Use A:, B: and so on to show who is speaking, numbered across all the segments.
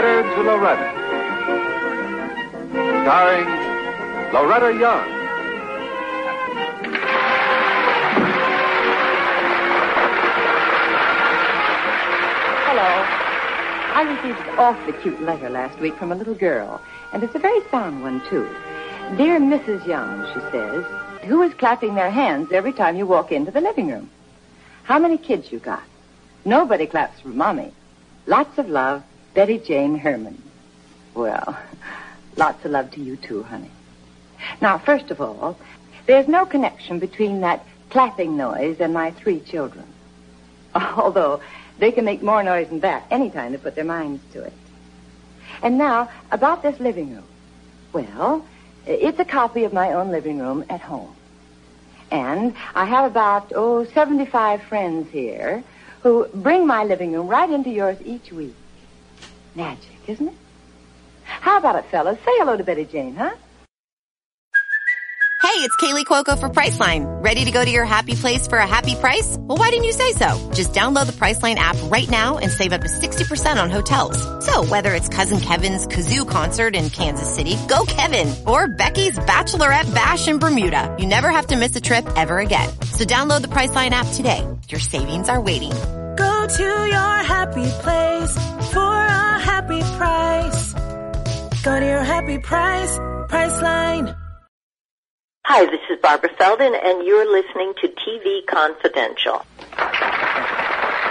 A: Letter to Loretta. Starring Loretta Young.
B: Hello. I received an awfully cute letter last week from a little girl, and it's a very fond one, too. Dear Mrs. Young, she says, who is clapping their hands every time you walk into the living room? How many kids you got? Nobody claps for Mommy. Lots of love, Betty Jane Herman. Well, lots of love to you, too, honey. Now, first of all, there's no connection between that clapping noise and my three children. Although they can make more noise than that any time they put their minds to it. And now, about this living room. Well, it's a copy of my own living room at home. And I have about, oh, 75 friends here who bring my living room right into yours each week. Magic, isn't it? How about it, fellas? Say hello to Betty Jane, huh?
C: Hey, it's Kaley Cuoco for Priceline. Ready to go to your happy place for a happy price? Well, why didn't you say so? Just download the Priceline app right now and save up to 60% on hotels. So whether it's Cousin Kevin's Kazoo concert in Kansas City, go Kevin, or Becky's Bachelorette Bash in Bermuda, you never have to miss a trip ever again. So download the Priceline app today. Your savings are waiting.
D: Go to your happy place for a happy price. Go to your happy price, Priceline.
E: Hi, this is Barbara Feldon, and you're listening to TV Confidential.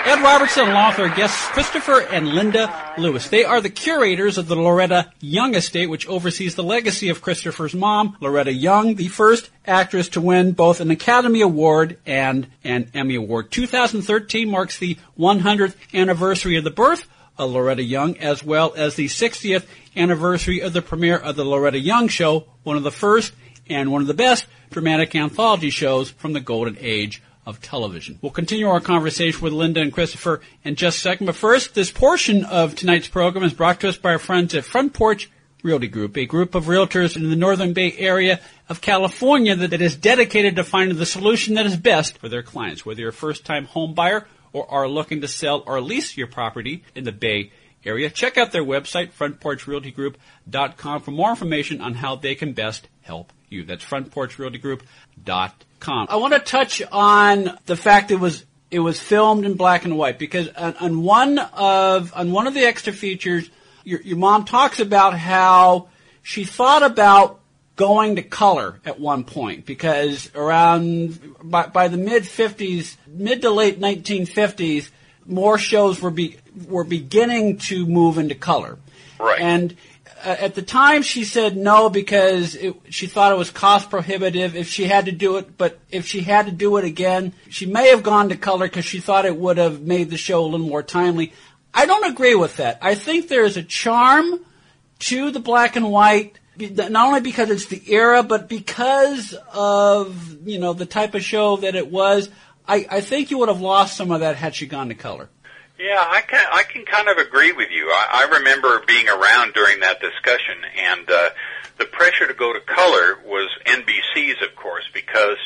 F: Ed Robertson, law author, guests Christopher and Linda Lewis. They are the curators of the Loretta Young Estate, which oversees the legacy of Christopher's mom, Loretta Young, the first actress to win both an Academy Award and an Emmy Award. 2013 marks the 100th anniversary of the birth Loretta Young, as well as the 60th anniversary of the premiere of the Loretta Young Show, one of the first and one of the best dramatic anthology shows from the golden age of television. We'll continue our conversation with Linda and Christopher in just a second, but first, this portion of tonight's program is brought to us by our friends at Front Porch Realty Group, a group of realtors in the Northern Bay area of California that, that is dedicated to finding the solution that is best for their clients, whether you're a first-time home buyer or are looking to sell or lease your property in the Bay area. Check out their website, frontporchrealtygroup.com for more information on how they can best help you. That's frontporchrealtygroup.com. I want to touch on the fact it was it was filmed in black and white because on, on one of on one of the extra features, your, your mom talks about how she thought about going to color at one point because around by, by the mid 50s, mid to late 1950s, more shows were be, were beginning to move into color.
G: Right.
F: And uh, at the time she said no because it, she thought it was cost prohibitive if she had to do it. But if she had to do it again, she may have gone to color because she thought it would have made the show a little more timely. I don't agree with that. I think there is a charm to the black and white, not only because it's the era, but because of you know the type of show that it was. I, I think you would have lost some of that had she gone to color.
G: Yeah, I can I can kind of agree with you. I, I remember being around during that discussion, and uh, the pressure to go to color was NBC's, of course, because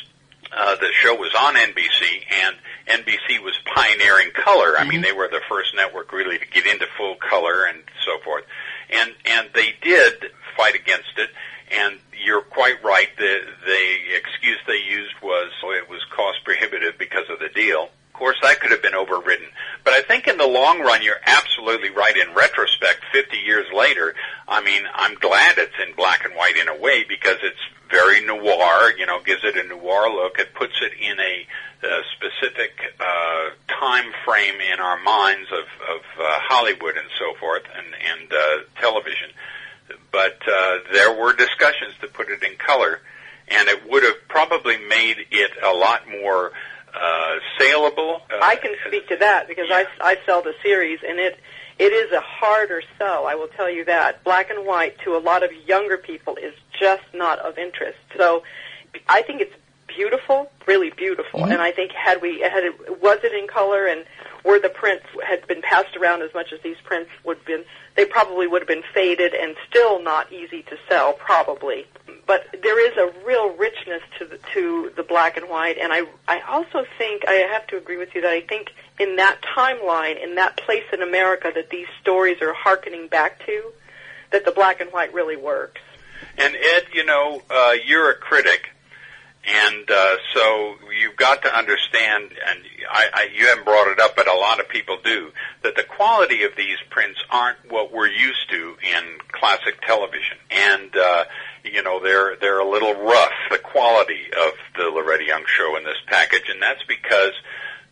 G: uh, the show was on NBC, and NBC was pioneering color. I mean, they were the first network really to get into full color and so forth, and and they did fight against it. And you're quite right. The the excuse they used was oh, it was cost prohibitive because of the deal. Of course, that could have been overridden. But I think in the long run, you're absolutely right. In retrospect, 50 years later, I mean, I'm glad it's in black and white in a way because it's very noir, you know, gives it a noir look. It puts it in a specific uh, time frame in our minds of, of uh, Hollywood and so forth and, and uh, television. But uh, there were discussions to put it in color, and it would have probably made it a lot more uh, saleable. Uh,
H: I can speak to that because I, I sell the series, and it it is a harder sell. I will tell you that. Black and white to a lot of younger people is just not of interest. So, I think it's beautiful, really beautiful.
F: Mm-hmm.
H: And I think had we had it was it in color and were the prints had been passed around as much as these prints would have been, they probably would have been faded and still not easy to sell, probably. but there is a real richness to the, to the black and white, and I I also think I have to agree with you that I think in that timeline, in that place in America that these stories are hearkening back to, that the black and white really works.
G: And Ed, you know, uh, you're a critic, and uh, so you've got to understand, and I, I, you haven't brought it up, but a lot of people do, that the quality of these prints aren't what we're used to in classic television, and uh, you know they're they're a little rough. The quality of the Loretta Young show in this package, and that's because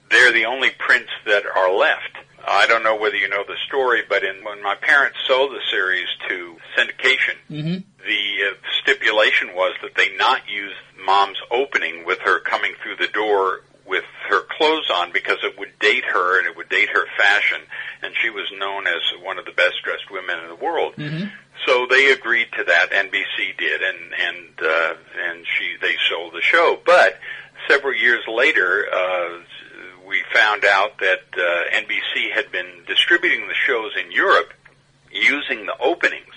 G: they're the only prints that are left. I don't know whether you know the story, but in, when my parents sold the series to syndication,
F: mm-hmm.
G: the uh, stipulation was that they not use mom's opening with her coming through the door with her clothes on because it would date her and it would date her fashion, and she was known as one of the best dressed women in the world.
F: Mm-hmm.
G: So they agreed to that. NBC did, and and uh, and she they sold the show. But several years later, uh, we found out that uh, NBC had been distributing the shows in Europe using the openings,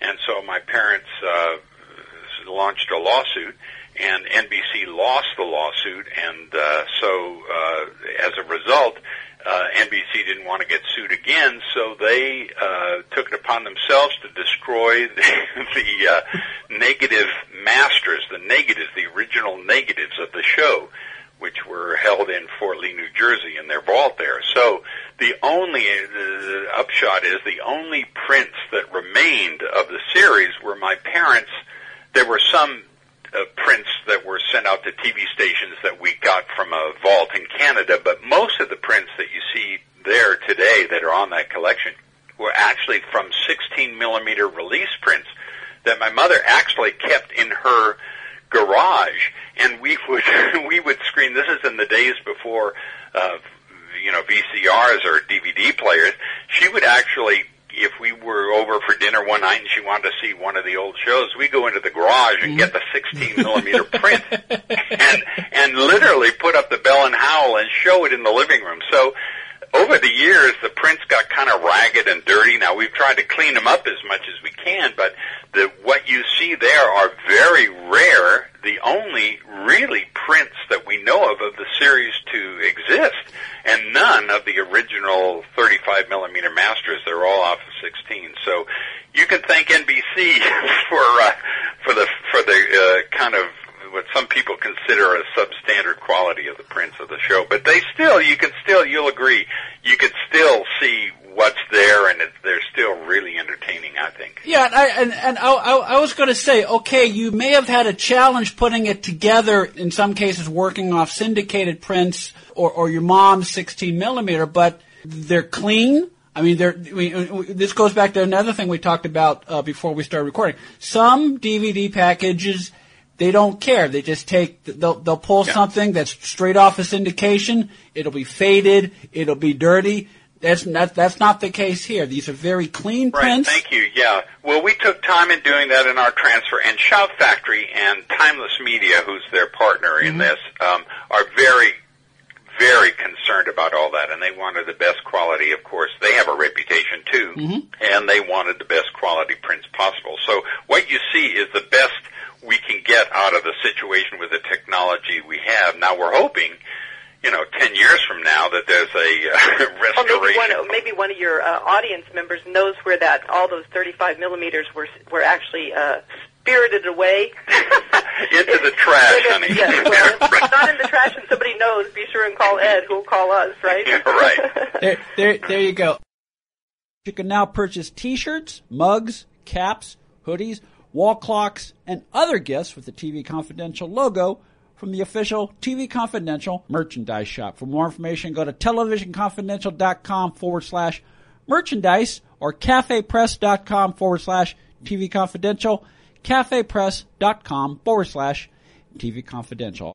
G: and so my parents uh, launched a lawsuit, and NBC lost the lawsuit, and uh, so uh, as a result. Uh, NBC didn't want to get sued again, so they uh, took it upon themselves to destroy the, the uh, negative masters, the negatives, the original negatives of the show which were held in Fort Lee, New Jersey, in their vault there. So the only the upshot is the only prints that remained of the series were my parents. There were some uh, prints that were sent out to TV stations that we got from a vault in Canada, but most of the prints that you see there today that are on that collection were actually from 16 millimeter release prints that my mother actually kept in her garage, and we would we would screen. This is in the days before, uh, you know, VCRs or DVD players. She would actually, if we were over for dinner one night and she wanted to see one of the old shows, we go into the garage and get the 16 mm-hmm. millimeter print, and and literally put up the Bell and Howell and show it in the living room. So over the years, the prints got kind of ragged and dirty. Now we've tried to clean them up as much as we can, but the what you see there are very rare. The only really prints that we know of of the series to exist, and none of the original 35 millimeter masters. They're all off of 16. So you can thank NBC for uh, for the for the uh, kind of what some people consider a substandard quality of the prints of the show. But they still, you can still, you'll agree, you can still see what's there, and it's, they're still really entertaining. I think.
F: Yeah, and I, and, and I, I, I was going to say, okay, you may have had a challenge putting it together. In some cases, working off syndicated prints or, or your mom's 16 millimeter, but they're clean. I mean, there. I mean, this goes back to another thing we talked about uh, before we started recording. Some DVD packages they don't care. They just take, they'll, they'll pull yeah. something that's straight off a syndication. It'll be faded. It'll be dirty. That's not, that's not the case here. These are very clean
G: right,
F: prints.
G: Thank you. Yeah. Well, we took time in doing that in our transfer, and Shout Factory and Timeless Media, who's their partner in mm-hmm. this, um, are very, very concerned about all that, and they wanted the best quality. Of course, they have a reputation too,
F: mm-hmm.
G: and they wanted the best quality prints possible. So what you see is the best we can get out of the situation with the technology we have. Now we're hoping, you know, 10 years from now that there's a uh, restoration.
H: maybe one, maybe one of your uh, audience members knows where that all those 35 millimeters were were actually uh, spirited away
G: into the trash, honey.
H: Yes, well, if it's not in the trash and somebody knows, be sure and call Ed, who'll call us, right?
G: Yeah, right.
F: there, there, there you go. You can now purchase T-shirts, mugs, caps, hoodies wall clocks, and other gifts with the TV Confidential logo from the official TV Confidential merchandise shop. For more information, go to televisionconfidential.com forward slash merchandise or cafepress.com forward slash TV Confidential, cafepress.com forward slash TV Confidential.